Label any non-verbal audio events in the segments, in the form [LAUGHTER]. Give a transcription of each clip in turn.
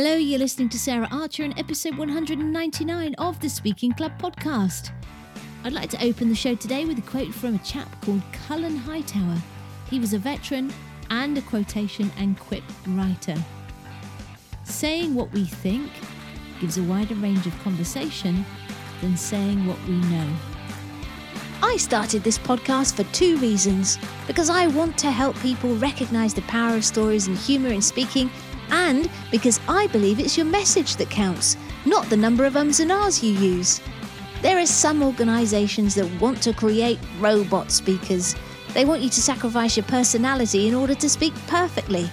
Hello, you're listening to Sarah Archer in episode 199 of the Speaking Club podcast. I'd like to open the show today with a quote from a chap called Cullen Hightower. He was a veteran and a quotation and quip writer. Saying what we think gives a wider range of conversation than saying what we know. I started this podcast for two reasons because I want to help people recognize the power of stories and humor in speaking and because I believe it's your message that counts, not the number of ums and ahs you use. There are some organisations that want to create robot speakers. They want you to sacrifice your personality in order to speak perfectly.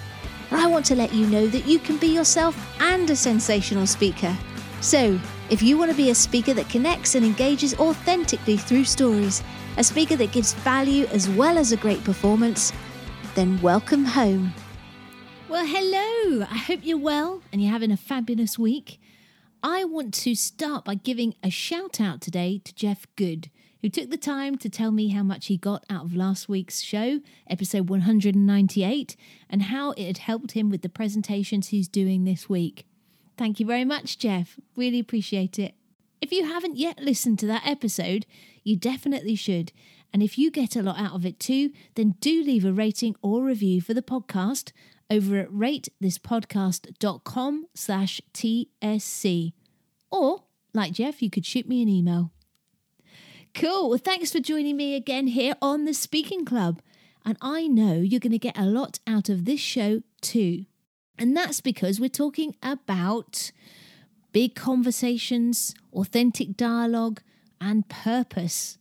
But I want to let you know that you can be yourself and a sensational speaker. So, if you want to be a speaker that connects and engages authentically through stories, a speaker that gives value as well as a great performance, then welcome home. Well, hello. I hope you're well and you're having a fabulous week. I want to start by giving a shout out today to Jeff Good, who took the time to tell me how much he got out of last week's show, episode 198, and how it had helped him with the presentations he's doing this week. Thank you very much, Jeff. Really appreciate it. If you haven't yet listened to that episode, you definitely should. And if you get a lot out of it too, then do leave a rating or review for the podcast over at ratethispodcast.com slash TSC. Or, like Jeff, you could shoot me an email. Cool. Well, thanks for joining me again here on the Speaking Club. And I know you're going to get a lot out of this show too. And that's because we're talking about big conversations, authentic dialogue, and purpose.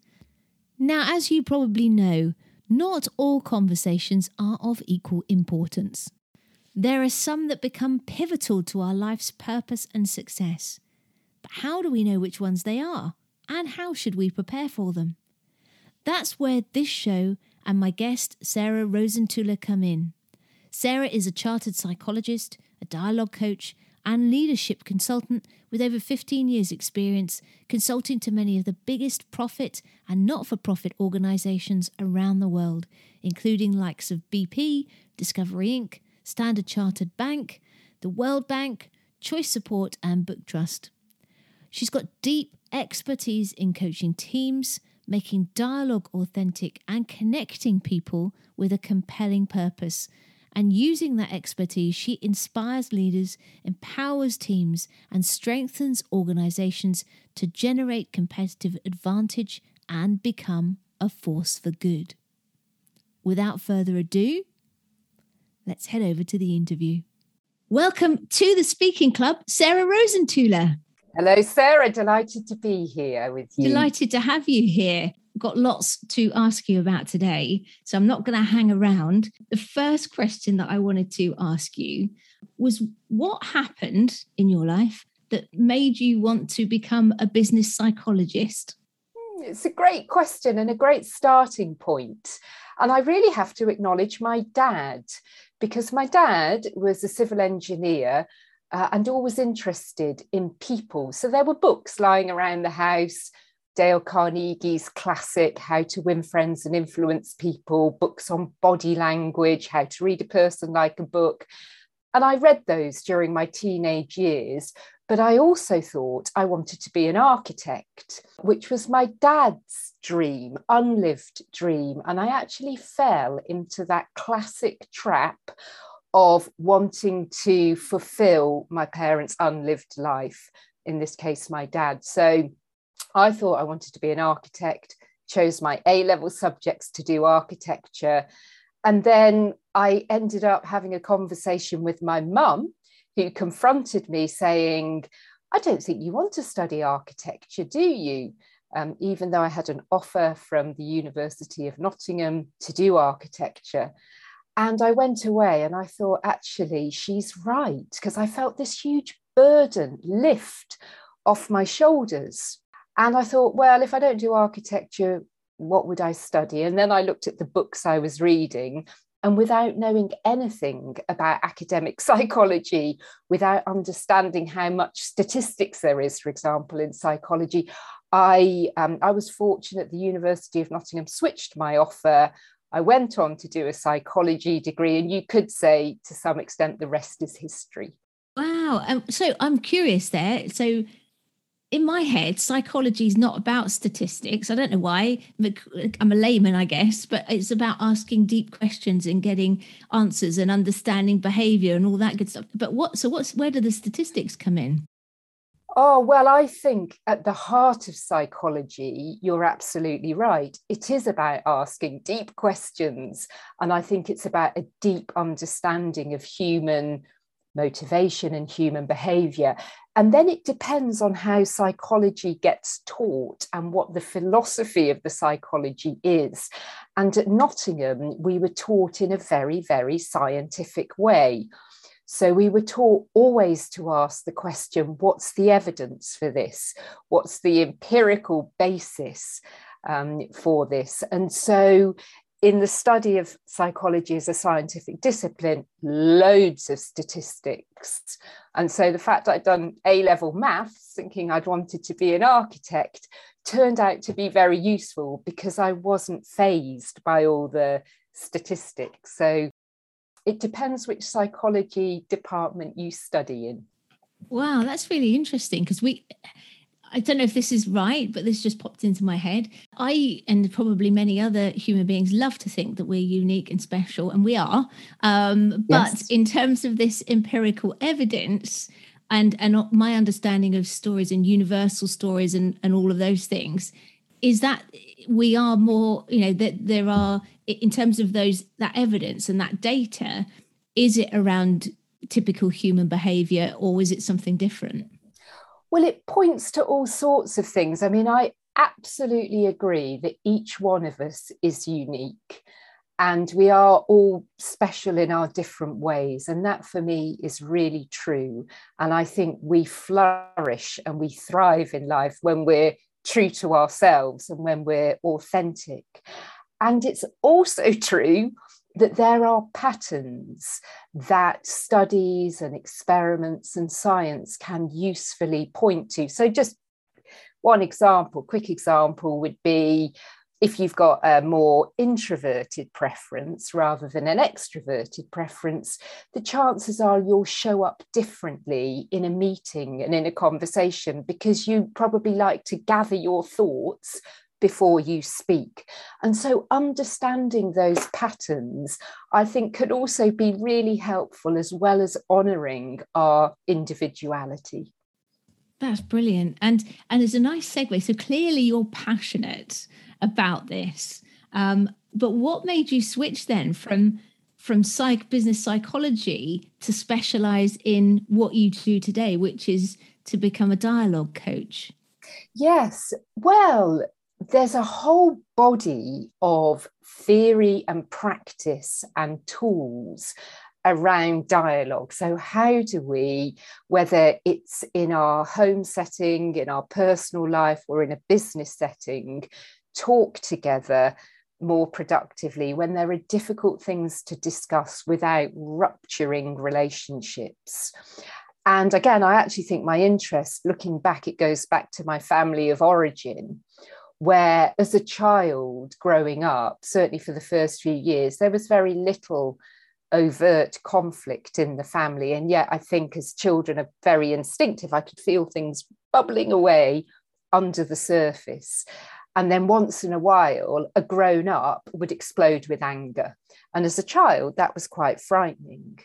Now, as you probably know, not all conversations are of equal importance. There are some that become pivotal to our life's purpose and success. But how do we know which ones they are? And how should we prepare for them? That's where this show and my guest, Sarah Rozenthuler, come in. Sarah is a chartered psychologist, a dialogue coach, and leadership consultant with over 15 years' experience consulting to many of the biggest profit and not for profit organisations around the world, including likes of BP, Discovery Inc., Standard Chartered Bank, the World Bank, Choice Support, and Booktrust. She's got deep expertise in coaching teams, making dialogue authentic, and connecting people with a compelling purpose and using that expertise, she inspires leaders, empowers teams, and strengthens organizations to generate competitive advantage and become a force for good. Without further ado, let's head over to the interview. Welcome to the Speaking Club, Sarah Rozenthuler. Hello, Sarah. Delighted to be here with you. Delighted to have you here got lots to ask you about today, so I'm not going to hang around. The first question that I wanted to ask you was what happened in your life that made you want to become a business psychologist? Hmm, it's a great question and a great starting point. And I really have to acknowledge my dad, because my dad was a civil engineer uh, and always interested in people. So there were books lying around the house Dale Carnegie's classic, How to Win Friends and Influence People, books on body language, how to read a person like a book. And I read those during my teenage years. But I also thought I wanted to be an architect, which was my dad's dream, unlived dream. And I actually fell into that classic trap of wanting to fulfill my parents' unlived life, in this case, my dad. So I thought I wanted to be an architect, chose my A level subjects to do architecture. And then I ended up having a conversation with my mum, who confronted me saying, I don't think you want to study architecture, do you? Um, even though I had an offer from the University of Nottingham to do architecture. And I went away and I thought, actually, she's right, because I felt this huge burden lift off my shoulders. And I thought, well, if I don't do architecture, what would I study? And then I looked at the books I was reading. And without knowing anything about academic [LAUGHS] psychology, without understanding how much statistics there is, for example, in psychology, I, um, I was fortunate the University of Nottingham switched my offer. I went on to do a psychology degree, and you could say to some extent the rest is history. Wow. Um, so I'm curious there. So in my head, psychology is not about statistics. I don't know why. I'm a layman, I guess, but it's about asking deep questions and getting answers and understanding behavior and all that good stuff. But what? So what's where do the statistics come in? Oh, well, I think at the heart of psychology, you're absolutely right. It is about asking deep questions. And I think it's about a deep understanding of human motivation and human behavior. And then it depends on how psychology gets taught and what the philosophy of the psychology is. And at Nottingham, we were taught in a very, very scientific way. So we were taught always to ask the question what's the evidence for this? What's the empirical basis um, for this? And so in the study of psychology as a scientific discipline, loads of statistics. And so the fact I'd done A level maths, thinking I'd wanted to be an architect, turned out to be very useful because I wasn't phased by all the statistics. So it depends which psychology department you study in. Wow, that's really interesting because we I don't know if this is right, but this just popped into my head. I and probably many other human beings love to think that we're unique and special, and we are. Um, but yes. in terms of this empirical evidence and and my understanding of stories and universal stories and and all of those things, is that we are more, you know, that there are in terms of those that evidence and that data, is it around typical human behavior or is it something different? Well, it points to all sorts of things. I mean, I absolutely agree that each one of us is unique and we are all special in our different ways. And that for me is really true. And I think we flourish and we thrive in life when we're true to ourselves and when we're authentic. And it's also [LAUGHS] true that there are patterns that studies and experiments and science can usefully point to. So, just one example, quick example would be if you've got a more introverted preference rather than an extroverted preference, the chances are you'll show up differently in a meeting and in a conversation because you probably like to gather your thoughts before you speak. And so, understanding those patterns, I think, could also be really helpful as well as honouring our individuality. That's brilliant. And and it's a nice segue. So clearly you're passionate about this. Um, but what made you switch then from from psych business psychology to specialize in what you do today, which is to become a dialogue coach? Yes. Well, there's a whole body of theory and practice and tools around dialogue. So, how do we, whether it's in our home setting, in our personal life, or in a business setting, talk together more productively when there are difficult things to discuss without rupturing relationships? And again, I actually think my interest, looking back, it goes back to my family of origin where as a child growing up, certainly for the first few years, there was very little overt conflict in the family. And yet, I think as children are very instinctive, I could feel things bubbling away under the surface. And then once in a while, a grown up would explode with anger. And as a child, that was quite frightening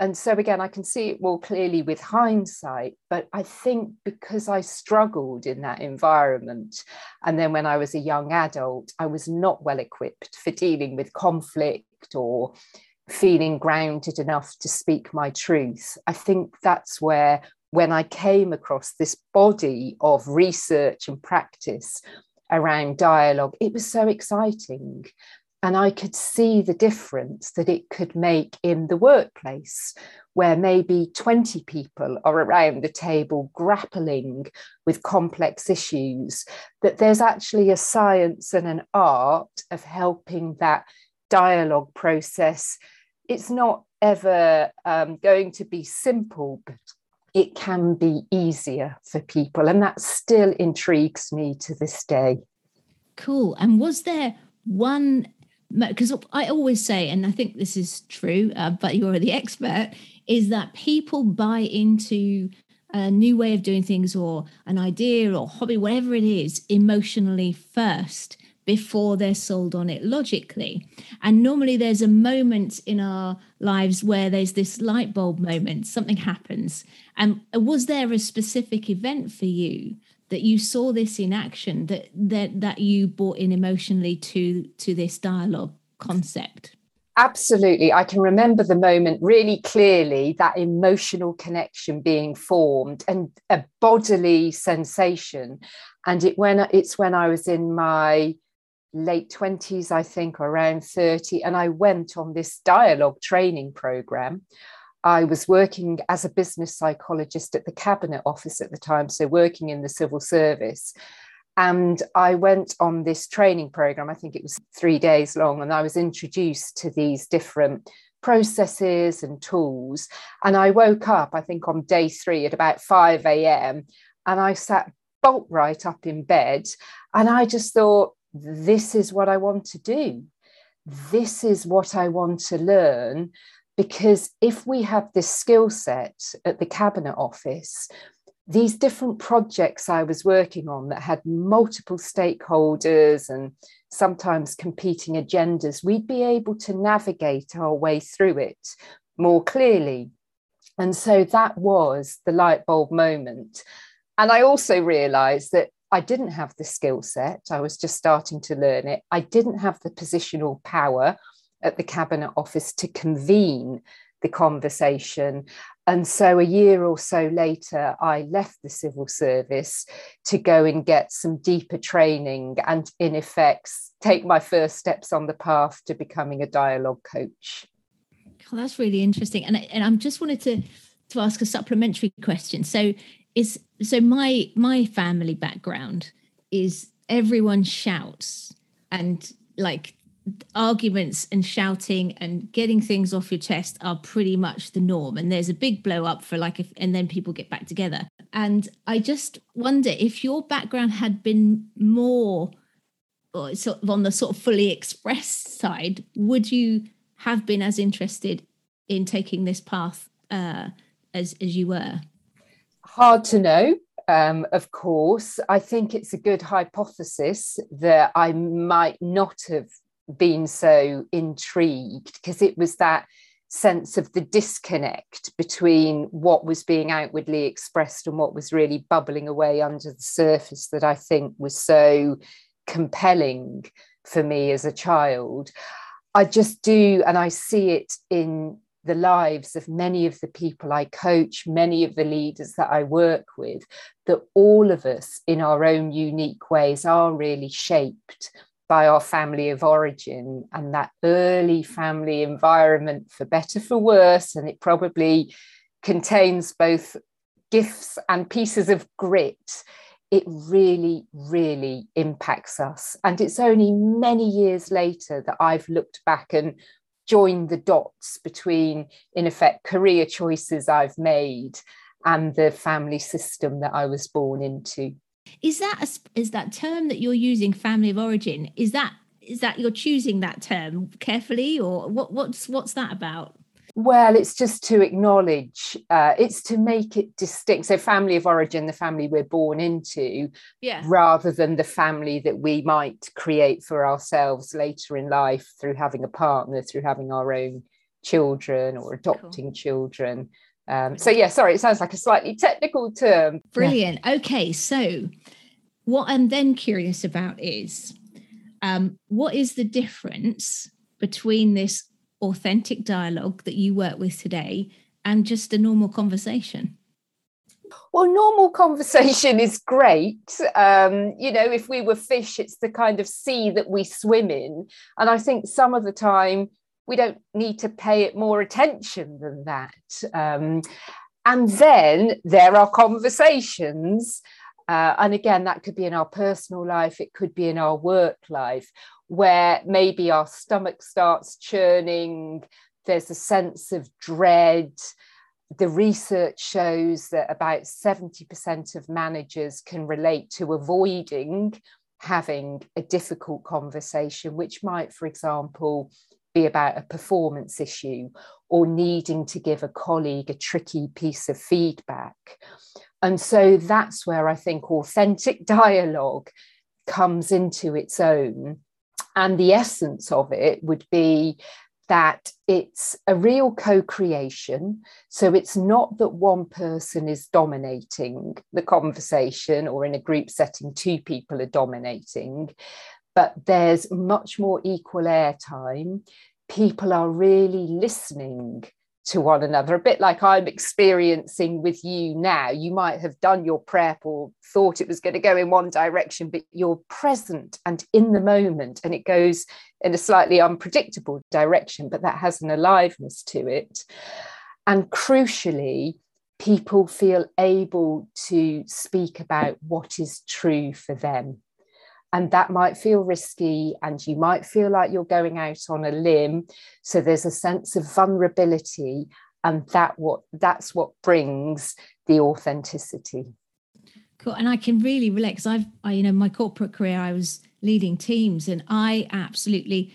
and so again, I can see it more clearly with hindsight, but I think because I struggled in that environment, and then when I was a young adult, I was not well equipped for dealing with conflict or feeling grounded enough to speak my truth. I think that's where, when I came across this body of research and practice around dialogue, it was so exciting and I could see the difference that it could make in the workplace, where maybe 20 people are around the table grappling with complex issues, that there's actually a science and an art of helping that dialogue process. It's not ever um, going to be simple, but it can be easier for people. And that still intrigues me to this day. Cool. And was there one because I always say, and I think this is true, uh, but you're the expert, is that people buy into a new way of doing things or an idea or hobby, whatever it is, emotionally first before they're sold on it logically. And normally there's a moment in our lives where there's this light bulb moment, something happens. And was there a specific event for you that you saw this in action that that that you brought in emotionally to to this dialogue concept? Absolutely. I can remember the moment really clearly, that emotional connection being formed and a bodily sensation. And it when it's when I was in my late 20s, I think, or around 30, and I went on this dialogue training program. I was working as a business psychologist at the Cabinet Office at the time, so working in the civil service. And I went on this training program, I think it was three days long, and I was introduced to these different processes and tools. And I woke up, I think, on day three at about 5 a.m. and I sat bolt right up in bed. And I just thought, this is what I want to do. This is what I want to learn. Because if we have this skill set at the Cabinet Office, these different projects I was working on that had multiple stakeholders and sometimes competing agendas, we'd be able to navigate our way through it more clearly. And so that was the light bulb moment. And I also realized that I didn't have the skill set. I was just starting to learn it. I didn't have the positional power at the Cabinet Office to convene the conversation. And so a year or so later, I left the civil service to go and get some deeper training and, in effect, take my first steps on the path to becoming a dialogue coach. That's really interesting. And, and I'm just wanted to, to ask a supplementary question. So, is so my my family background is everyone shouts and like arguments and shouting and getting things off your chest are pretty much the norm and there's a big blow up for like if and then people get back together and i just wonder if your background had been more sort of on the sort of fully expressed side would you have been as interested in taking this path uh, as as you were Hard to know, um, of course. I think it's a good hypothesis that I might not have been so intrigued because it was that sense of the disconnect between what was being outwardly expressed and what was really bubbling away under the surface that I think was so compelling for me as a child. I just do, and I see it in the lives of many of the people I coach, many of the leaders that I work with, that all of us in our own unique ways are really shaped by our family of origin and that early family environment, for better, for worse. And it probably contains both gifts and pieces of grit. It really, really impacts us. And it's only many years later that I've looked back and joined the dots between, in effect, career choices I've made and the family system that I was born into. Is that a, is that term that you're using, family of origin? Is that is that you're choosing that term carefully, or what? What's what's that about? Well, it's just to acknowledge, uh, it's to make it distinct. So, family of origin, the family we're born into, yeah. rather than the family that we might create for ourselves later in life through having a partner, through having our own children or adopting cool. children. Um, so, yeah, sorry, it sounds like a slightly technical term. Brilliant. Yeah. Okay, so what I'm then curious about is um, what is the difference between this authentic dialogue that you work with today and just a normal conversation? Well, normal conversation is great. Um, you know, if we were fish, it's the kind of sea that we swim in. And I think some of the time we don't need to pay it more attention than that. Um, and then there are conversations. Uh, and again, that could be in our personal life, it could be in our work life, where maybe our stomach starts churning, there's a sense of dread. The research shows that about 70% of managers can relate to avoiding having a difficult conversation, which might, for example, be about a performance issue or needing to give a colleague a tricky piece of feedback. And so that's where I think authentic [LAUGHS] dialogue comes into its own. And the essence of it would be that it's a real co creation. So it's not that one person is dominating the conversation or in a group setting, two people are dominating, but there's much more equal airtime. People are really listening to one another, a bit like I'm experiencing with you now. You might have done your prep or thought it was going to go in one direction, but you're present and in the moment, and it goes in a slightly unpredictable direction, but that has an aliveness to it. And crucially, people feel able to speak about what is true for them and that might feel risky and you might feel like you're going out on a limb. So there's a sense of vulnerability and that what that's what brings the authenticity. Cool and i can really relate because i've I, you know my corporate career i was leading teams and i absolutely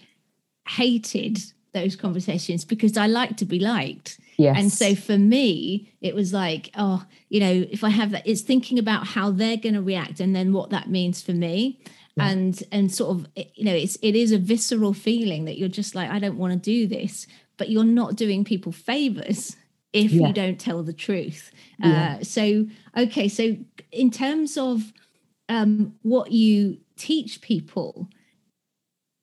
hated those conversations because i like to be liked. Yes. And so for me, it was like, oh, you know, if I have that, it's thinking about how they're going to react and then what that means for me yeah. and and sort of you know it's it is a visceral feeling that you're just like i don't want to do this but you're not doing people favors if yeah. you don't tell the truth yeah. uh, so okay so in terms of um, what you teach people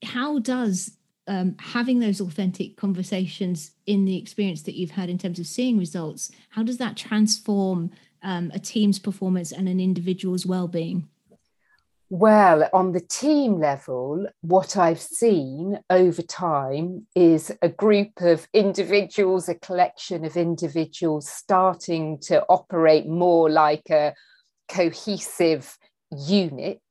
how does um, having those authentic conversations in the experience that you've had in terms of seeing results how does that transform um, a team's performance and an individual's well-being well, on the team level, what I've seen over time is a group of individuals, a collection of individuals starting to operate more like a cohesive unit.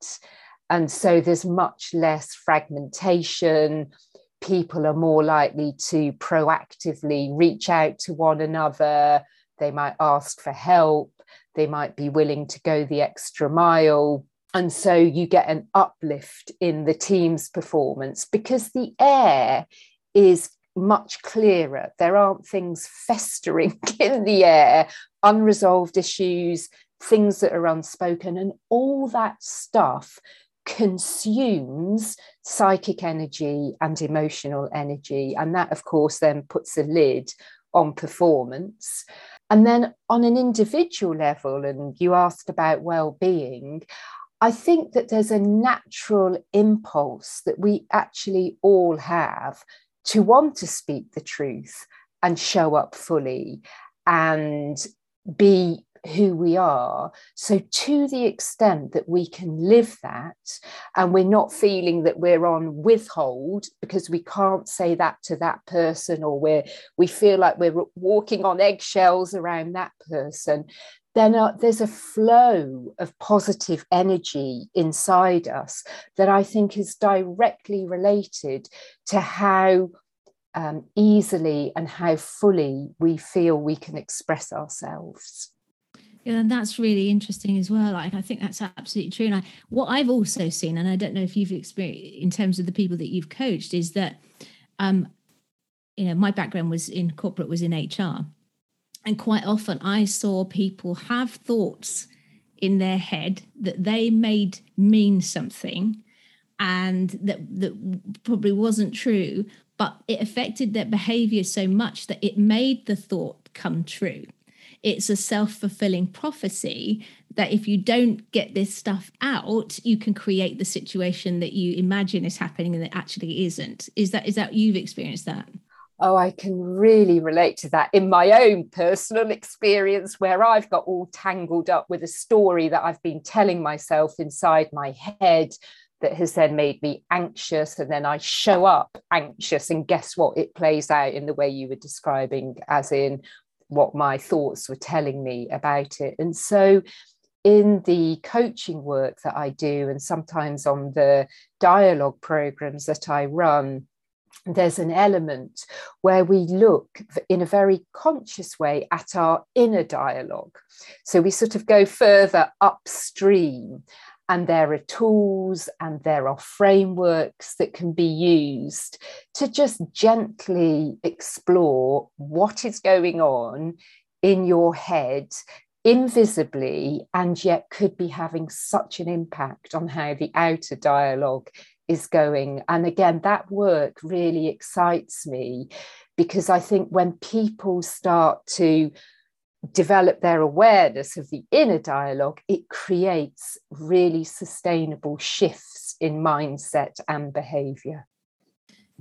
And so there's much less fragmentation. People are more likely to proactively reach out to one another. They might ask for help. They might be willing to go the extra mile and so you get an uplift in the team's performance because the air is much clearer. There aren't things festering [LAUGHS] in the air, unresolved issues, things that are unspoken, and all that stuff consumes psychic energy and emotional energy. And that, of course, then puts a lid on performance. And then on an individual level, and you asked about well being, I think that there's a natural impulse that we actually all have to want to speak the truth and show up fully and be who we are. So, to the extent that we can live that and we're not feeling that we're on withhold because we can't say that to that person or we're, we feel like we're walking on eggshells around that person, then there's a flow of positive energy inside us that I think is directly related to how um, easily and how fully we feel we can express ourselves. Yeah, and that's really interesting as well. Like, I think that's absolutely true. And I, what I've also seen, and I don't know if you've experienced in terms of the people that you've coached, is that, um, you know, my background was in corporate, was in HR, and quite often I saw people have thoughts in their head that they made mean something and that that probably wasn't true but it affected their behavior so much that it made the thought come true. It's a self-fulfilling prophecy that if you don't get this stuff out you can create the situation that you imagine is happening and it actually isn't. Is that is that you've experienced that oh, I can really relate to that in my own personal experience where I've got all tangled up with a story that I've been telling myself inside my head that has then made me anxious. And then I show up anxious, and guess what? It plays out in the way you were describing, as in what my thoughts were telling me about it. And so, in the coaching work that I do, and sometimes on the dialogue programs that I run, there's an element where we look in a very conscious way at our inner dialogue. So we sort of go further upstream and there are tools and there are frameworks that can be used to just gently explore what is going on in your head invisibly and yet could be having such an impact on how the outer dialogue is going. And again, that work really excites me because I think when people start to develop their awareness of the inner dialogue, it creates really sustainable shifts in mindset and behavior.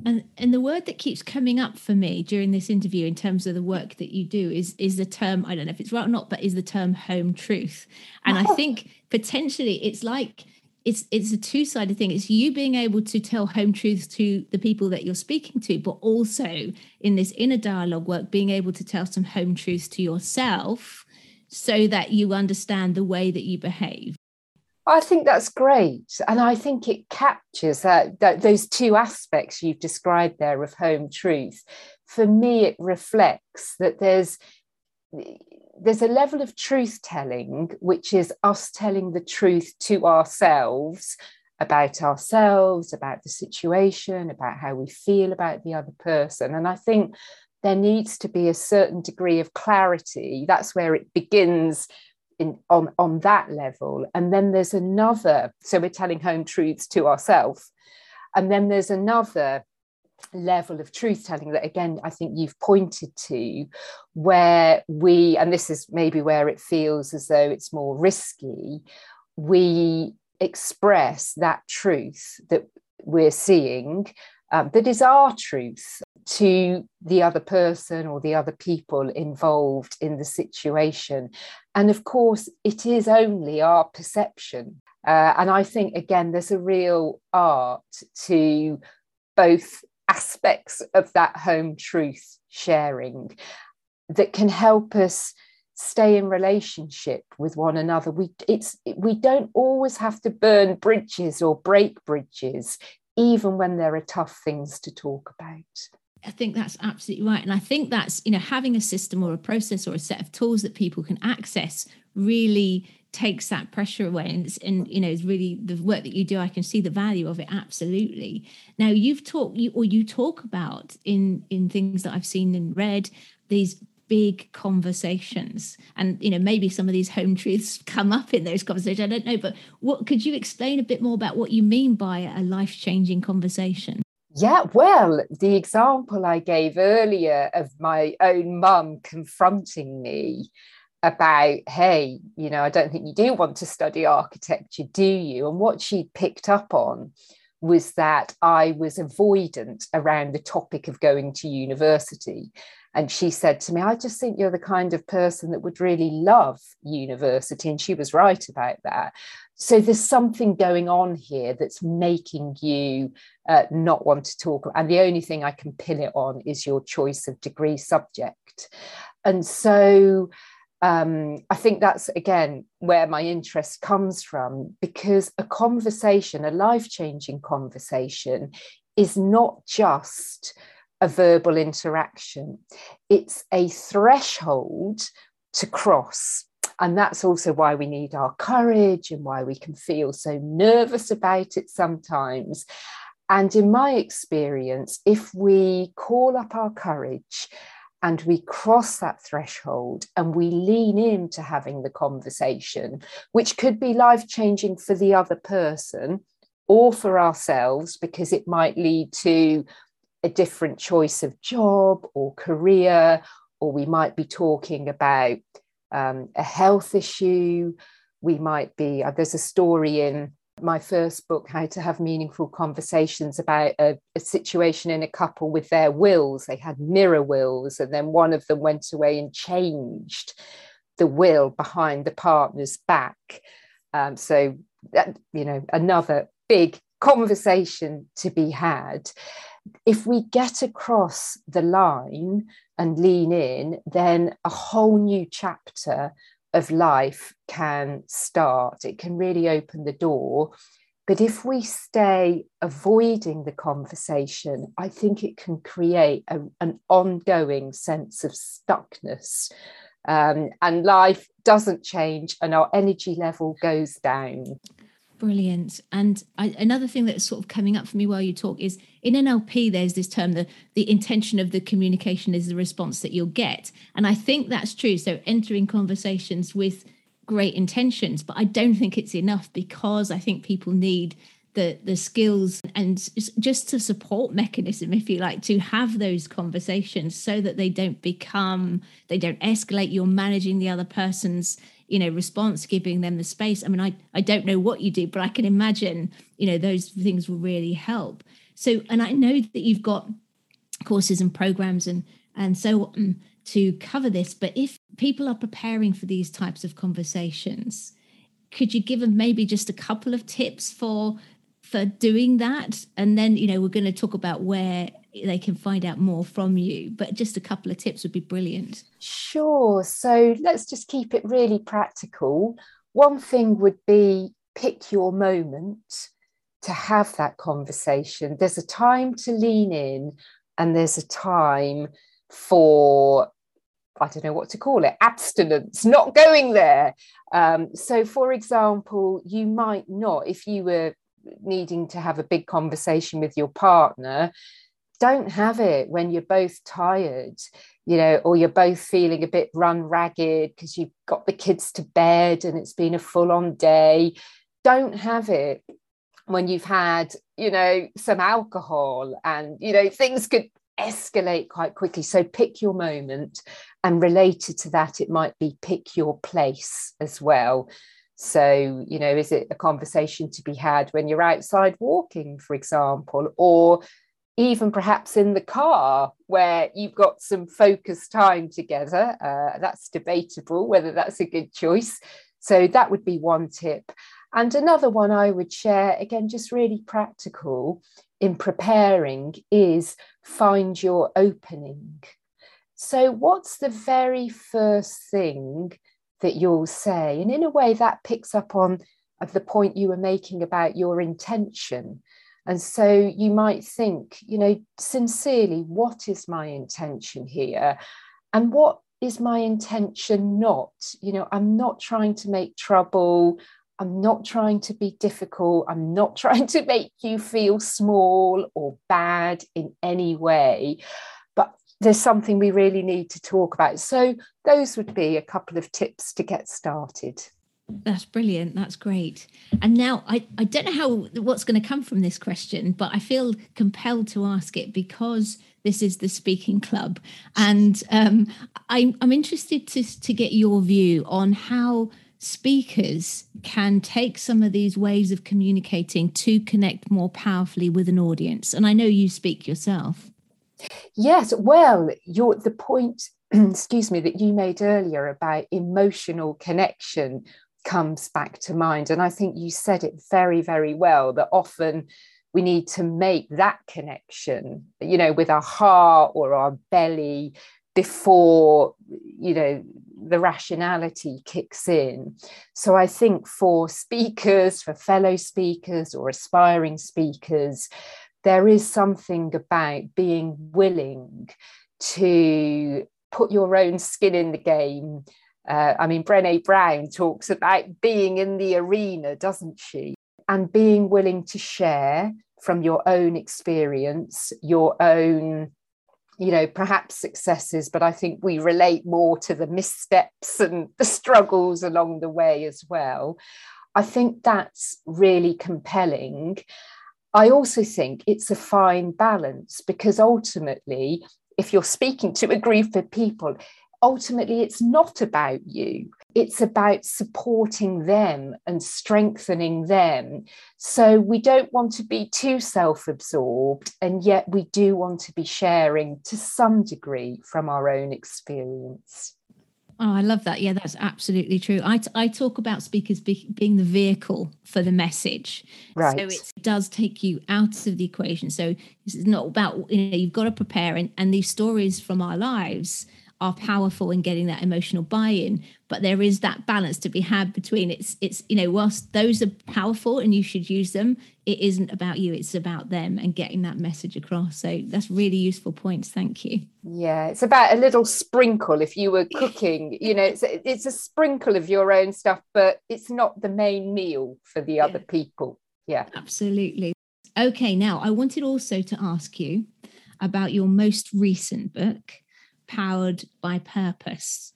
And and the word that keeps coming up for me during this interview in terms of the work that you do is is the term I don't know if it's right or not, but is the term home truth. And I [LAUGHS] think potentially it's like it's it's a two-sided thing it's you being able to tell home truths to the people that you're speaking to but also in this inner dialogue work being able to tell some home truths to yourself so that you understand the way that you behave I think that's great. And I think it captures that, that those two aspects you've described there of home truth. For me, it reflects that there's there's a level of truth telling, which is us telling the truth to ourselves about ourselves, about the situation, about how we feel about the other person. And I think there needs to be a certain degree of clarity. That's where it begins in, on, on that level. And then there's another, so we're telling home truths to ourselves. And then there's another level of truth telling that again i think you've pointed to where we and this is maybe where it feels as though it's more risky we express that truth that we're seeing um, that is our truth to the other person or the other people involved in the situation. And of course it is only our perception. Uh, and i think again there's a real art to both aspects of that home truth sharing that can help us stay in relationship with one another we it's we don't always have to burn bridges or break bridges even when there are tough things to talk about I think that's absolutely right. And I think that's, you know, having a system or a process or a set of tools that people can access really takes that pressure away and, and you know is really the work that you do i can see the value of it absolutely. Now you've talked you or you talk about in in things that i've seen and read these big conversations. And you know maybe some of these home truths come up in those conversations i don't know but what could you explain a bit more about what you mean by a life changing conversation? Yeah, well, the example I gave earlier of my own mum confronting me about, hey, you know, I don't think you do want to study architecture, do you? And what she picked up on was that I was avoidant around the topic of going to university. And she said to me, I just think you're the kind of person that would really love university. And she was right about that. So there's something going on here that's making you uh, not want to talk. And the only thing I can pin it on is your choice of degree subject. And so um, I think that's again where my interest comes from because a conversation, a life changing conversation, is not just a verbal interaction, it's a threshold to cross. And that's also why we need our courage and why we can feel so nervous about it sometimes. And in my experience, if we call up our courage and we cross that threshold and we lean into having the conversation, which could be life changing for the other person or for ourselves, because it might lead to a different choice of job or career, or we might be talking about um, a health issue. We might be, uh, there's a story in my first book, How to Have Meaningful Conversations, about a, a, situation in a couple with their wills. They had mirror wills, and then one of them went away and changed the will behind the partner's back. Um, so, that, you know, another big conversation to be had. If we get across the line and lean in, then a whole new chapter of life can start. It can really open the door. But if we stay avoiding the conversation, I think it can create a, an ongoing sense of stuckness. Um, and life doesn't change and our energy level goes down. Brilliant. And I, another thing that's sort of coming up for me while you talk is in NLP, there's this term, the, the intention of the communication is the response that you'll get. And I think that's true. So entering conversations with great intentions, but I don't think it's enough because I think people need the the skills and just a support mechanism if you like to have those conversations so that they don't become they don't escalate you're managing the other person's you know response giving them the space. I mean i i don't know what you do but i can imagine you know those things will really help. So and i know that you've got courses and programs and and so on to cover this but if people are preparing for these types of conversations could you give them maybe just a couple of tips for for doing that? And then you know we're going to talk about where they can find out more from you. But just a couple of tips would be brilliant. Sure. So let's just keep it really practical. One thing would be pick your moment to have that conversation. There's a time to lean in, and there's a time for I don't know what to call it, abstinence, not going there. Um, so, for example, you might not, if you were needing to have a big conversation with your partner, don't have it when you're both tired you know or you're both feeling a bit run ragged because you've got the kids to bed and it's been a full on day. Don't have it when you've had you know some alcohol and you know things could escalate quite quickly. So pick your moment and related to that it might be pick your place as well. So you know is it a conversation to be had when you're outside walking for example or even perhaps in the car where you've got some focused time together. Uh, that's debatable whether that's a good choice. So that would be one tip. And another one I would share, again, just really practical in preparing, is find your opening. So, what's the very first thing that you'll say? And in a way, that picks up on the point you were making about your intention. And so you might think, you know, sincerely, what is my intention here? And what is my intention not? You know, I'm not trying to make trouble. I'm not trying to be difficult. I'm not [LAUGHS] trying to make you feel small or bad in any way. But there's something we really need to talk about. So, those would be a couple of tips to get started. That's brilliant. That's great. And now I, I don't know how what's going to come from this question, but I feel compelled to ask it because this is the speaking club, and um, I, I'm interested to to get your view on how speakers can take some of these ways of communicating to connect more powerfully with an audience. And I know you speak yourself. Yes, well, your the point [CLEARS THROAT] excuse me that you made earlier about emotional connection comes back to mind. And I think you said it very, very well that often we need to make that connection, you know, with our heart or our belly before, you know, the rationality kicks in. So I think for speakers, for fellow speakers or aspiring speakers, there is something about being willing to put your own skin in the game uh, I mean, Brene Brown talks about being in the arena, doesn't she? And being willing to share from your own experience, your own, you know, perhaps successes, but I think we relate more to the missteps and [LAUGHS] the struggles along the way as well. I think that's really compelling. I also think it's a fine balance because ultimately, if you're speaking to a group of people, ultimately it's not about you it's about supporting them and strengthening them so we don't want to be too self-absorbed and yet we do want to be sharing to some degree from our own experience Oh, I love that. Yeah, that's absolutely true. I, t- I talk about speakers be- being the vehicle for the message. Right. So it does take you out of the equation. So it's not about, you know, you've got to prepare. And, and these stories from our lives are powerful in getting that emotional buy-in but there is that balance to be had between it's it's you know whilst those are powerful and you should use them it isn't about you it's about them and getting that message across. So that's really useful points. Thank you. Yeah it's about a little sprinkle. If you were cooking you know it's a, it's a sprinkle of your own stuff but it's not the main meal for the other yeah. people. Yeah. Absolutely. Okay now i wanted also to ask you about your most recent book powered by purpose.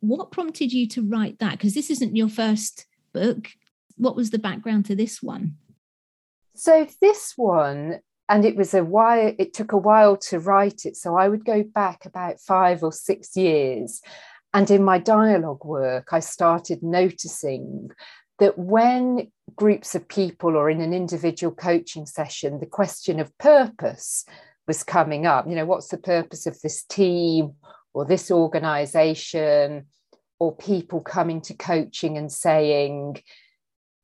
What prompted you to write that? Because this isn't your first book. What was the background to this one? So, this one, and it was a while, it took a while to write it. So, I would go back about five or six years. And in my dialogue work, I started noticing that when groups of people or in an individual coaching session, the question of purpose was coming up. You know, what's the purpose of this team or this organization or people coming to coaching and saying,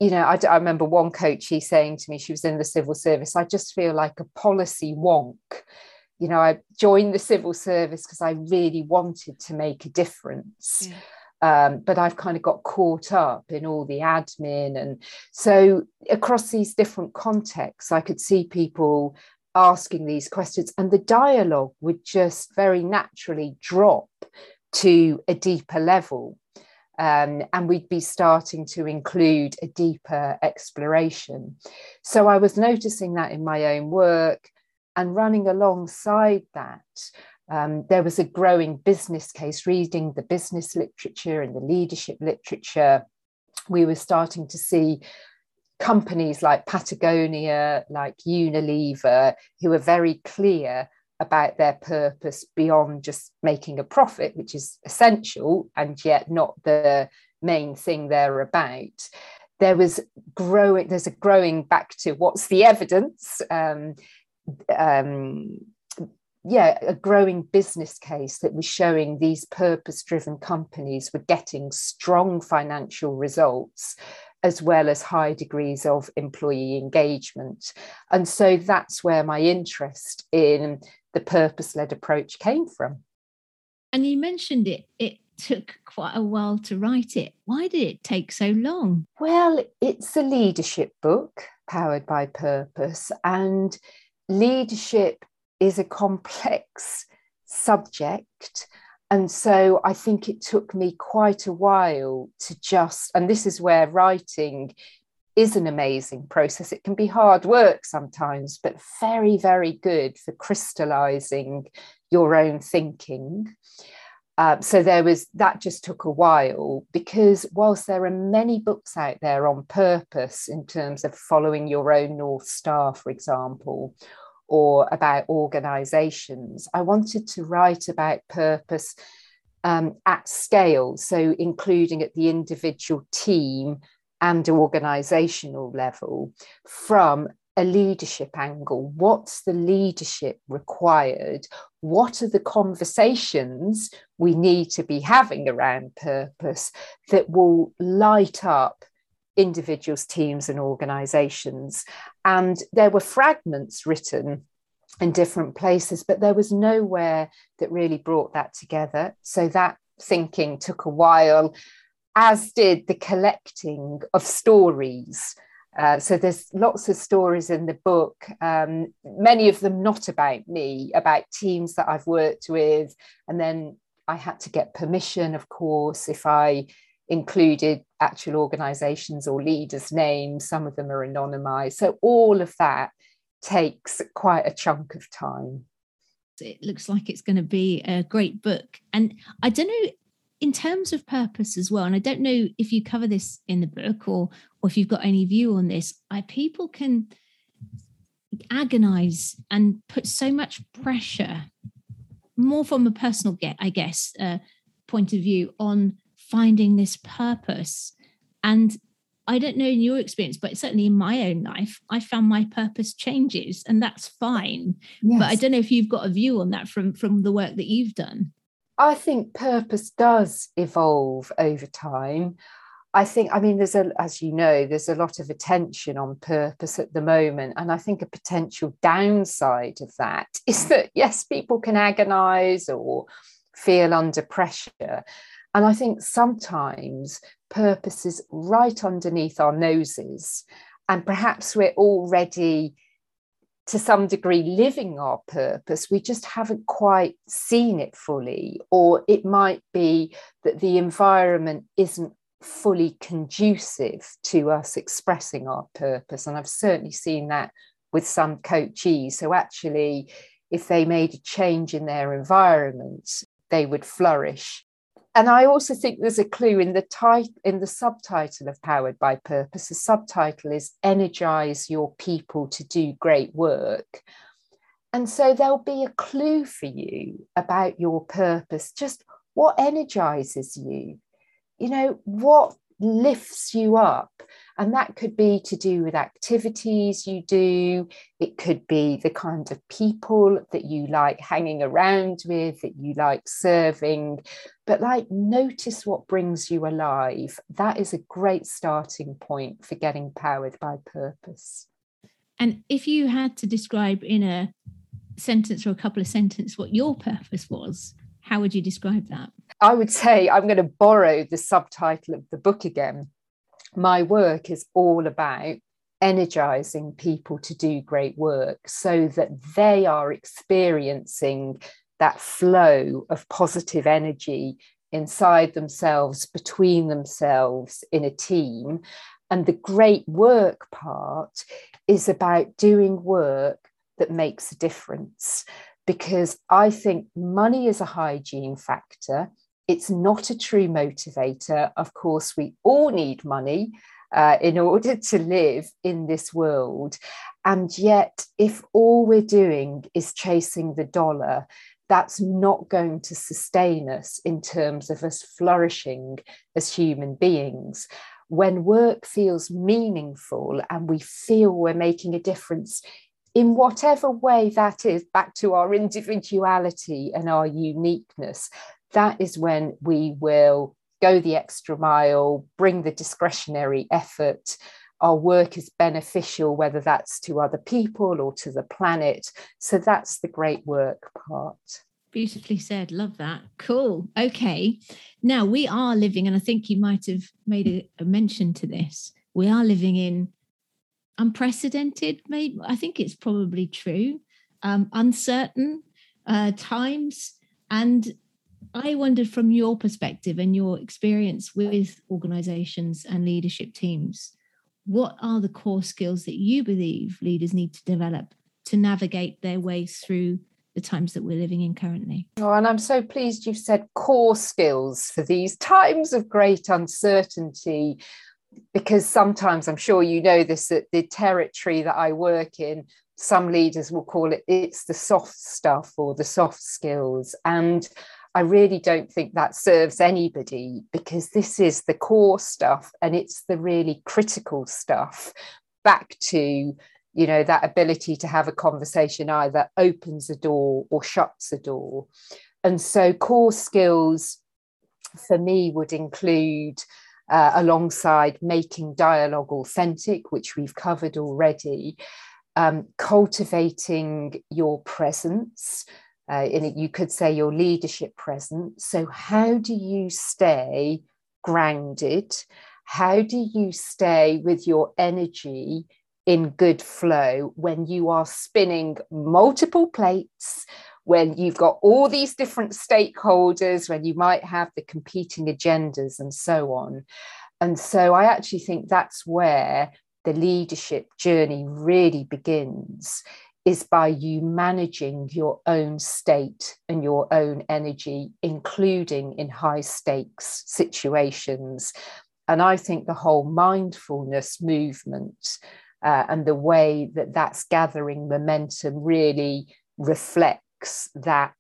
you know, I, I remember one coach he saying to me, she was in the civil service, I just feel like a policy wonk. You know, I joined the civil service because I really wanted to make a difference. Yeah. Um, but I've kind of got caught up in all the admin. And so, across these different contexts, I could see people asking these questions, and the dialogue would just very naturally drop to a deeper level. Um, and we'd be starting to include a deeper exploration. So I was noticing that in my own work and running alongside that. Um, there was a growing business case, reading the business literature and the leadership literature. We were starting to see companies like Patagonia, like Unilever, who are very clear about their purpose beyond just making a profit, which is essential and yet not the main thing they're about. There was growing, there's a growing back to what's the evidence. Um, um, yeah, a growing business case that was showing these purpose driven companies were getting strong financial results as well as high degrees of employee engagement. And so that's where my interest in the purpose led approach came from. And you mentioned it, it took quite a while to write it. Why did it take so long? Well, it's a leadership book powered by purpose, and leadership is a complex subject and so I think it took me quite a while to just, and this is where writing is an amazing process. It can be hard work sometimes, but very, very good for crystallizing your own thinking. Uh, so there was that just took a while because whilst there are many books out there on purpose in terms of following your own north star for example or about organizations. I wanted to write about purpose um, at scale, so including at the individual team and organizational level from a leadership angle. What's the leadership required? What are the conversations we need to be having around purpose that will light up individuals, teams, and organizations. And there were fragments written in different places, but there was nowhere that really brought that together. So that thinking took a while, as did the collecting of stories. Uh, so there's lots of stories in the book, um, many of them not about me, about teams that I've worked with. And then I had to get permission, of course, if I included actual organizations or leaders' names. Some of them are anonymized. So all of that takes quite a chunk of time. It looks like it's going to be a great book. And I don't know, in terms of purpose as well, and I don't know if you cover this in the book or or if you've got any view on this, I people can agonize and put so much pressure, more from a personal get, I guess, uh, point of view on finding this purpose. And I don't know in your experience, but certainly in my own life, I found my purpose changes, and that's fine. Yes. But I don't know if you've got a view on that from from the work that you've done. I think purpose does evolve over time. I think, I mean, there's a, as you know, there's a lot of attention on purpose at the moment. And I think a potential downside of that [LAUGHS] is that, yes, people can agonize or feel under pressure. And I think sometimes purpose is right underneath our noses, and perhaps we're already to some degree living our purpose, we just haven't quite seen it fully. Or it might be that the environment isn't fully conducive to us expressing our purpose. And I've certainly seen that with some coachees. So actually, if they made a change in their environment, they would flourish and I also think there's a clue in the title in the subtitle of Powered by Purpose. The subtitle is Energize Your People to Do Great Work. And so there'll be a clue for you about your purpose, just what energizes you. You know, what lifts you up. And that could be to do with activities you do, it could be the kind of people that you like hanging around with, that you like serving. But like, notice what brings you alive. That is a great starting point for getting powered by purpose. And if you had to describe in a sentence or a couple of sentences what your purpose was, how would you describe that? I would say I'm going to borrow the subtitle of the book again. My work is all about energizing people to do great work so that they are experiencing that flow of positive energy inside themselves, between themselves, in a team. And the great work part is about doing work that makes a difference because I think money is a hygiene factor. It's not a true motivator. Of course, we all need money uh, in order to live in this world. And yet, if all we're doing is chasing the dollar, that's not going to sustain us in terms of us flourishing as human beings. When work feels meaningful and we feel we're making a difference in whatever way that is, back to our individuality and our uniqueness, that is when we will go the extra mile, bring the discretionary effort. Our work is beneficial, whether that's to other people or to the planet. So that's the great work part. Beautifully said. Love that. Cool. Okay. Now we are living, and I think you might have made a, a mention to this. We are living in unprecedented, maybe I think it's probably true, um, uncertain uh, times. And I wondered from your perspective and your experience with organizations and leadership teams, what are the core skills that you believe leaders need to develop to navigate their way through the times that we're living in currently. Oh, and I'm so pleased you've said core skills for these times of great uncertainty because sometimes I'm sure you know this that the territory that I work in, some leaders will call it it's the soft stuff or the soft skills. And I really don't think that serves anybody because this is the core stuff and it's the really critical stuff back to you know that ability to have a conversation either opens a door or shuts a door and so core skills for me would include uh, alongside making dialogue authentic, which we've covered already, um, cultivating your presence. Uh, in you could say your leadership presence. So, how do you stay grounded? How do you stay with your energy in good flow when you are spinning multiple plates, when you've got all these different stakeholders, when you might have the competing agendas and so on. And so I actually think that's where the leadership journey really begins is by you managing your own state and your own energy, including in high stakes situations. And I think the whole mindfulness movement uh, and the way that that's gathering momentum really reflects that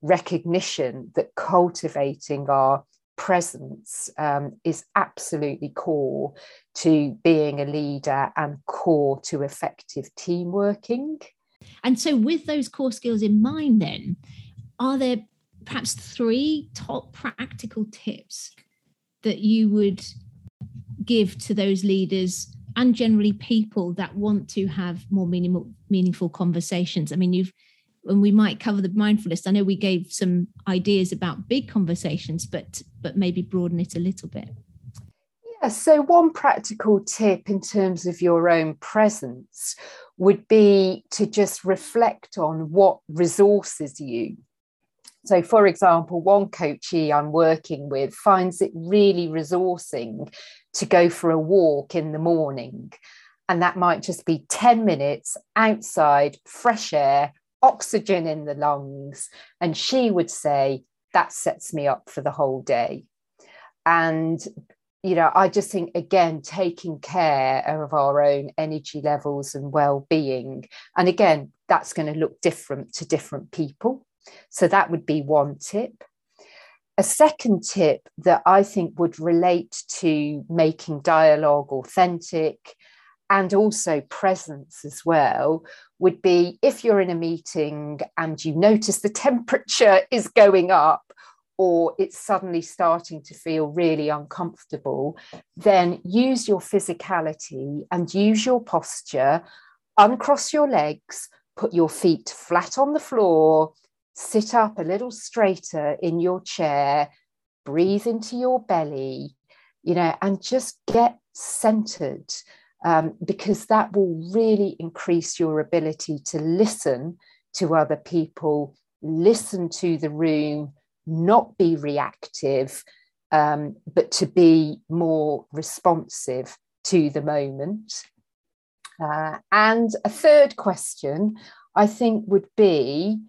recognition that cultivating our presence um, is absolutely core to being a leader and core to effective team working. And so, with those core skills in mind, then, are there perhaps three top practical tips that you would give to those leaders and generally people that want to have more meaningful, meaningful conversations? I mean, you've and we might cover the mindfulness. I know we gave some ideas about big conversations, but but maybe broaden it a little bit. Yeah, so one practical tip in terms of your own presence would be to just reflect on what resources you. So, for example, one coachee I'm working with finds it really resourcing to go for a walk in the morning. And that might just be 10 minutes outside, fresh air, oxygen in the lungs. And she would say, that sets me up for the whole day. And you know, I just think again, taking care of our own energy levels and well-being. And again, that's going to look different to different people. So that would be one tip. A second tip that I think would relate to making dialogue authentic and also presence as well would be if you're in a meeting and you notice the temperature [LAUGHS] is going up or it's suddenly starting to feel really uncomfortable, then use your physicality and use your posture. Uncross your legs, put your feet flat on the floor, sit up a little straighter in your chair, breathe into your belly, you know, and just get centered um, because that will really increase your ability to listen to other people, listen to the room, not be reactive, um, but to be more responsive to the moment. Uh, and a third question, I think, would be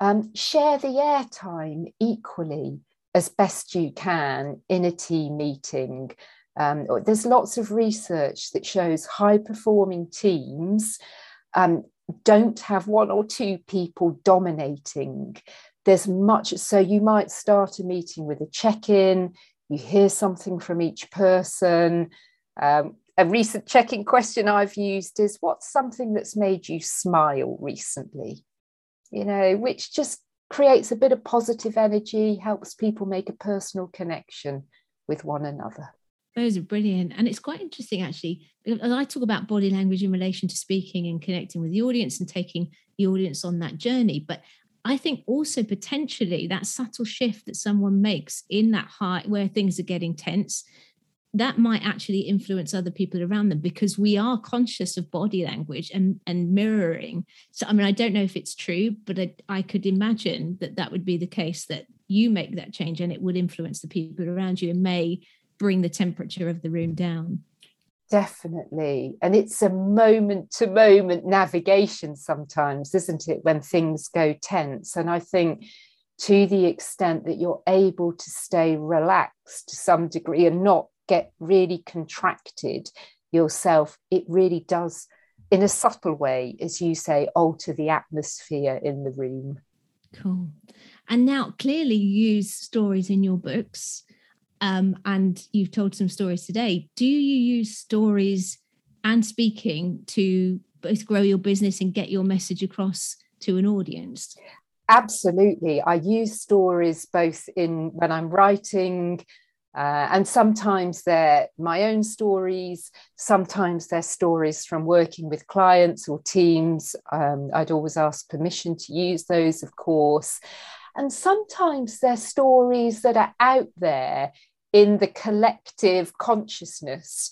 um, share the airtime equally as best you can in a team meeting. Um, there's lots of research that shows high performing teams um, don't have one or two people dominating there's much so you might start a meeting with a check-in you hear something from each person. Um, a recent check-in question i've used is what's something that's made you smile recently? You know which just creates a bit of positive energy helps people make a personal connection with one another. Those are brilliant. And it's quite interesting actually as i talk about body language in relation to speaking and connecting with the audience and taking the audience on that journey but I think also potentially that subtle shift that someone makes in that height where things are getting tense, that might actually influence other people around them because we are conscious of body language and, and mirroring. So, I mean, I don't know if it's true, but I, I could imagine that that would be the case that you make that change and it would influence the people around you and may bring the temperature of the room down. Definitely. And it's a moment to moment navigation sometimes, isn't it, when things go tense? And I think to the extent that you're able to stay relaxed to some degree and not get really contracted yourself, it really does, in a subtle way, as you say, alter the atmosphere in the room. Cool. And now, clearly, you use stories in your books um, and you've told some stories today. Do you use stories and speaking to both grow your business and get your message across to an audience? Absolutely. I use stories both in when I'm writing, uh, and sometimes they're my own stories, sometimes they're stories from working with clients or teams. Um, I'd always ask permission to use those, of course. And sometimes they're stories that are out there in the collective consciousness.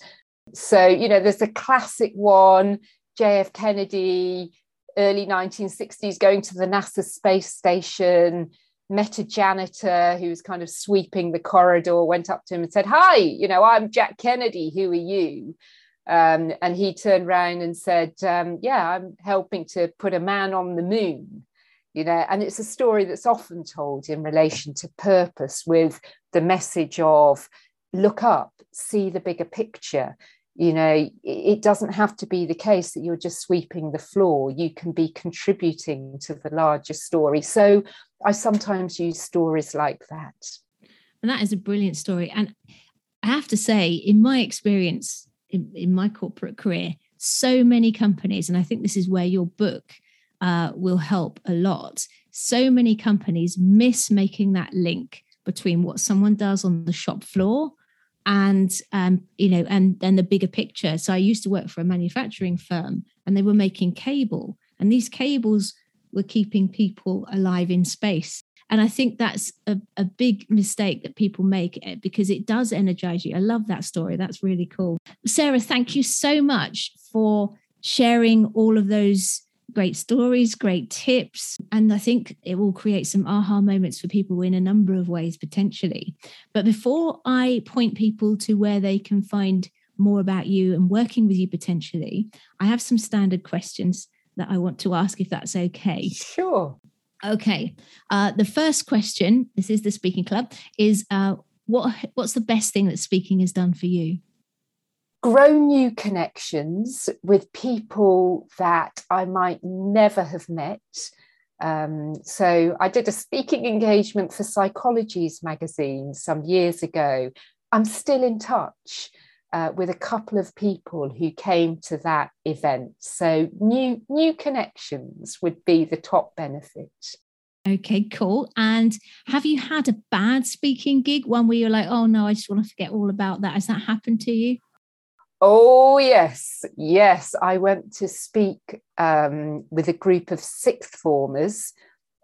So, you know, there's a classic one, JF Kennedy, early 1960s, going to the NASA space station, met a janitor who was kind of sweeping the corridor, went up to him and said, Hi, you know, I'm Jack Kennedy, who are you? Um, and he turned around and said, um, Yeah, I'm helping to put a man on the moon you know and it's a story that's often told in relation to purpose with the message of look up see the bigger picture. You know it doesn't have to be the case that you're just sweeping the floor. You can be contributing to the larger story. So i sometimes use stories like that. And that is a brilliant story. And i have to say in my experience in, in my corporate career so many companies and i think this is where your book uh, will help a lot. So many companies miss making that link between what someone does on the shop floor and um, you know and then the bigger picture so i used to work for a manufacturing firm and they were making cable and these cables we're keeping people alive in space. And I think that's a, a big mistake that people make eh, because it does energize you. I love that story. That's really cool. Sarah, thank you so much for sharing all of those great stories, great tips. And I think it will create some aha moments for people in a number of ways potentially. But before I point people to where they can find more about you and working with you potentially, I have some standard questions that I want to ask if that's okay. Sure. Okay. Uh, the first question, this is the speaking club, is uh, what what's the best thing that speaking has done for you? Grow new connections with people that I might never have met. Um, so I did a speaking engagement for Psychologies magazine some years ago. I'm still in touch uh, with a couple of people who came to that event. So new new connections would be the top benefit. Okay, cool. And have you had a bad speaking gig, one where you're like, oh no, I just want to forget all about that? Has that happened to you? Oh, yes. Yes. I went to speak um, with a group of sixth formers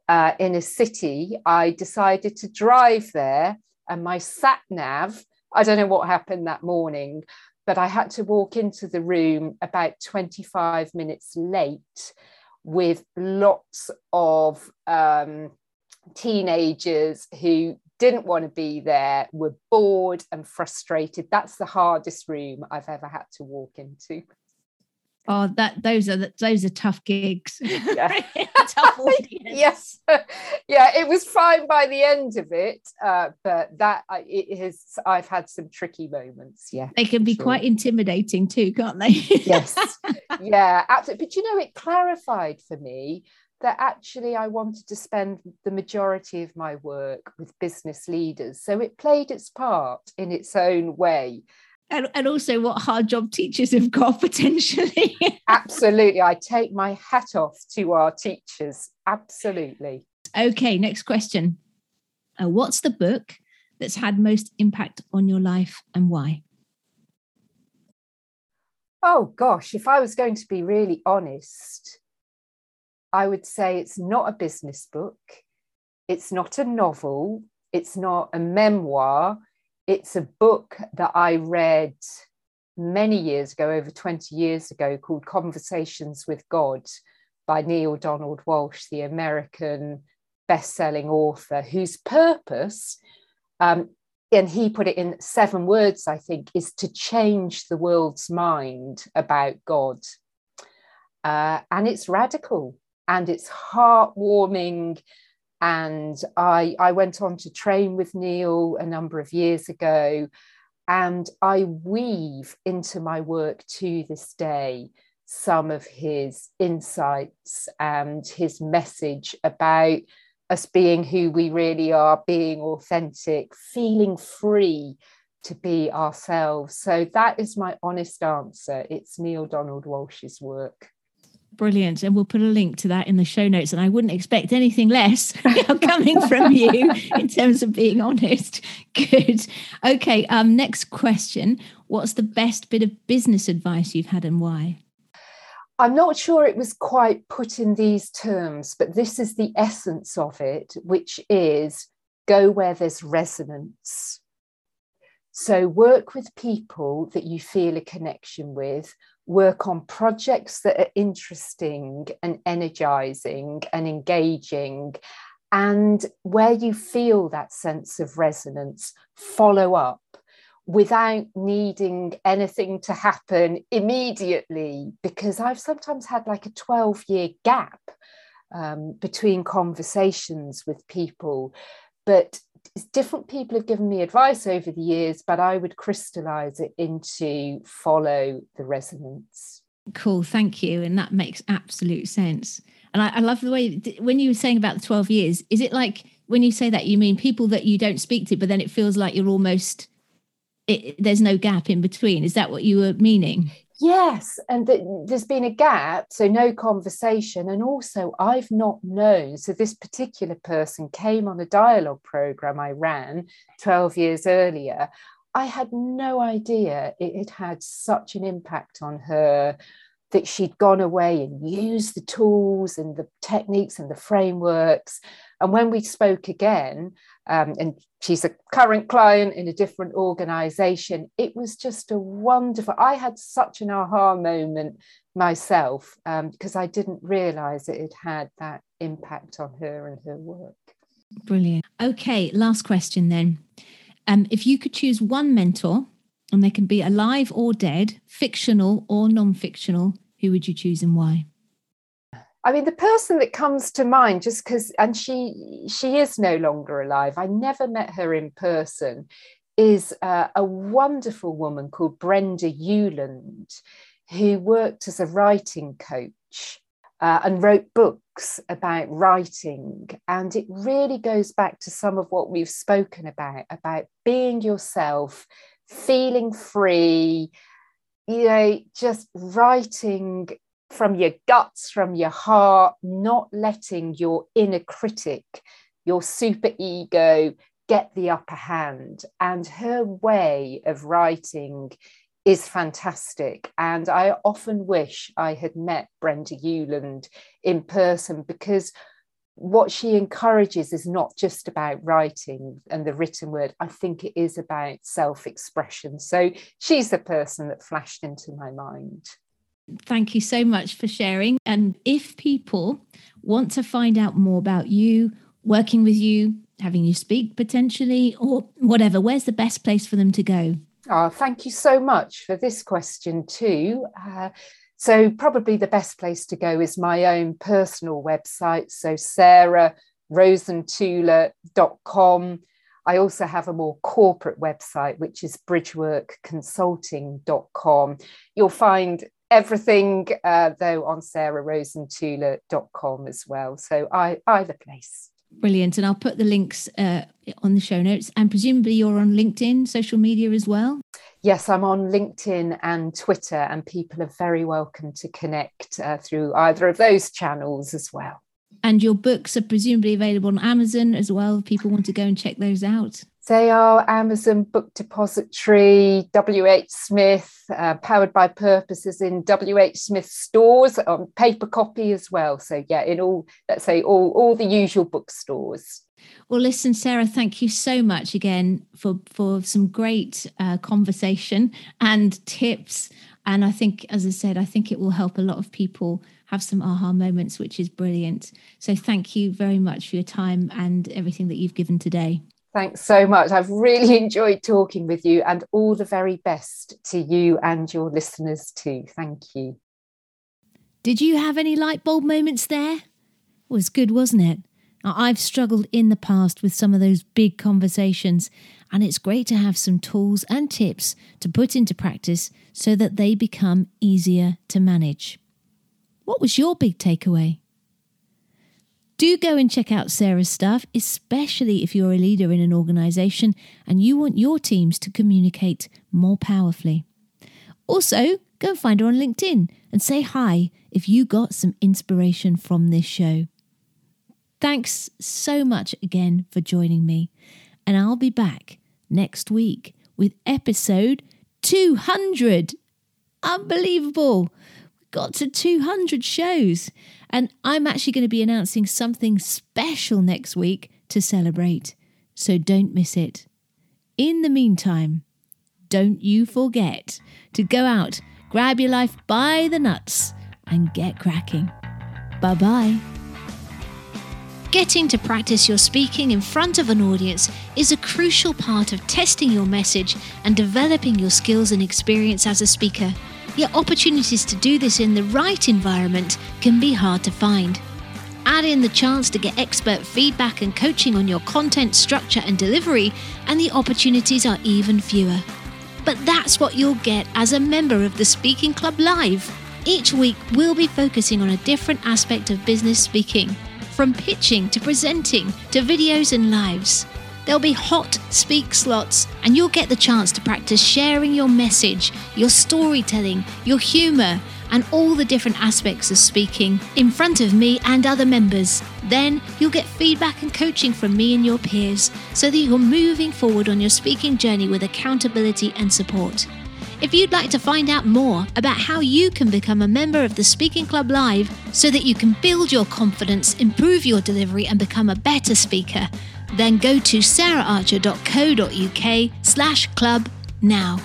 uh, in a city. I decided to drive there, and my sat nav I don't know what happened that morning, but I had to walk into the room about 25 minutes late with lots of um, teenagers who didn't want to be there, were bored and frustrated. That's the hardest room I've ever had to walk into. Oh, that those are those are tough gigs. [LAUGHS] Yeah. [LAUGHS] tough [LAUGHS] yes, yeah, it was fine by the end of it, uh, but that it has. I've had some tricky moments. Yeah, they can be sure. quite intimidating too, can't they? yes, yeah, absolutely. But you know, it clarified for me that actually I wanted to spend the majority of my work with business leaders. So it played its part in its own way and, and also what hard job teachers have got [LAUGHS] potentially. Absolutely. I take my hat off to our teachers. Absolutely. Okay, next question. Uh, what's the book that's had most impact on your life and why? Oh gosh, if I was going to be really honest, I would say it's not a business book. It's not a novel. It's not a memoir it's a book that I read many years ago, over 20 years ago, called Conversations with God by Neale Donald Walsch, the American best-selling author, whose purpose, um, and he put it in seven words, I think, is to change the world's mind about God. Uh, and it's radical and it's heartwarming and I, I went on to train with Neale a number of years ago. And I weave into my work to this day some of his insights and his message about us being who we really are, being authentic, feeling free to be ourselves. So that is my honest answer. It's Neale Donald Walsch's work. Brilliant. And we'll put a link to that in the show notes. And I wouldn't expect anything less [LAUGHS] coming from you [LAUGHS] in terms of being honest. [LAUGHS] Good. Okay. Um, next question. What's the best bit of business advice you've had and why? I'm not sure it was quite put in these terms, but this is the essence of it, which is go where there's resonance. So work with people that you feel a connection with, work on projects that are interesting and energizing and engaging. And where you feel that sense of resonance, follow up without needing anything to happen immediately. Because I've sometimes had like a 12 year gap um, between conversations with people. But different people have given me advice over the years, but I would crystallize it into follow the resonance. Cool, thank you. And that makes absolute sense. And I, I love the way when you were saying about the 12 years, is it like when you say that, you mean people that you don't speak to, but then it feels like you're almost, it, there's no gap in between? Is that what you were meaning? Yes, and th- there's been a gap, so no conversation. And also, I've not known. So, this particular person came on a dialogue program I ran 12 years earlier. I had no idea it had had such an impact on her that she'd gone away and used the tools and the techniques and the frameworks. And when we spoke again, um, and she's a current client in a different organization, it was just a wonderful, I had such an aha moment myself um, because I didn't realize it had had that impact on her and her work. Brilliant. Okay, last question then. Um, if you could choose one mentor, and they can be alive or dead, fictional or non fictional, who would you choose and why? I mean, the person that comes to mind, just because, and she she is no longer alive. I never met her in person. Is uh, a wonderful woman called Brenda Ueland, who worked as a writing coach uh, and wrote books about writing. And it really goes back to some of what we've spoken about about being yourself, feeling free, you know, just writing from your guts, from your heart, not letting your inner critic, your super ego, get the upper hand. And her way of writing is fantastic. And I often wish I had met Brenda Ueland in person because what she encourages is not just about writing and the written word. I think it is about self expression. So she's the person that flashed into my mind. Thank you so much for sharing. And if people want to find out more about you, working with you, having you speak potentially, or whatever, where's the best place for them to go? Oh, thank you so much for this question, too. Uh, so, probably the best place to go is my own personal website. So, sarahrozenthuler.com. I also have a more corporate website, which is bridgeworkconsulting.com. You'll find everything, uh, though, on sarahrozenthuler.com as well. So, I, either place. Brilliant. And I'll put the links uh, on the show notes. And presumably you're on LinkedIn, social media as well? Yes, I'm on LinkedIn and Twitter, and people are very welcome to connect uh, through either of those channels as well. And your books are presumably available on Amazon as well. If people want to go and check those out. They are Amazon Book Depository, WH Smith, uh, Powered by Purposes in WH Smith stores on paper copy as well. So yeah, in all let's say all all the usual bookstores. Well, listen, Sarah, thank you so much again for for some great uh, conversation and tips. And I think, as I said, I think it will help a lot of people have some aha moments, which is brilliant. So thank you very much for your time and everything that you've given today. Thanks so much. I've really [LAUGHS] enjoyed talking with you, and all the very best to you and your listeners too. Thank you. Did you have any light bulb moments there? It was good, wasn't it? I've struggled in the past with some of those big conversations, and it's great to have some tools and tips to put into practice so that they become easier to manage. What was your big takeaway? Do go and check out Sarah's stuff, especially if you're a leader in an organization and you want your teams to communicate more powerfully. Also, go and find her on LinkedIn and say hi if you got some inspiration from this show. Thanks so much again for joining me, and I'll be back next week with episode 200. Unbelievable! Got to 200 shows. And I'm actually going to be announcing something special next week to celebrate. So don't miss it. In the meantime, don't you forget to go out, grab your life by the nuts, and get cracking. Bye bye. Getting to practice your speaking in front of an audience is a crucial part of testing your message and developing your skills and experience as a speaker. Yet opportunities to do this in the right environment can be hard to find. Add in the chance to get expert feedback and coaching on your content structure and delivery, and the opportunities are even fewer. But that's what you'll get as a member of the Speaking Club Live. Each week, we'll be focusing on a different aspect of business speaking, from pitching to presenting to videos and lives. There'll be hot speak slots, and you'll get the chance to practice sharing your message, your storytelling, your humour, and all the different aspects of speaking in front of me and other members. Then you'll get feedback and coaching from me and your peers so that you're moving forward on your speaking journey with accountability and support. If you'd like to find out more about how you can become a member of the Speaking Club Live so that you can build your confidence, improve your delivery, and become a better speaker, then go to saraharcher.co.uk slash club now.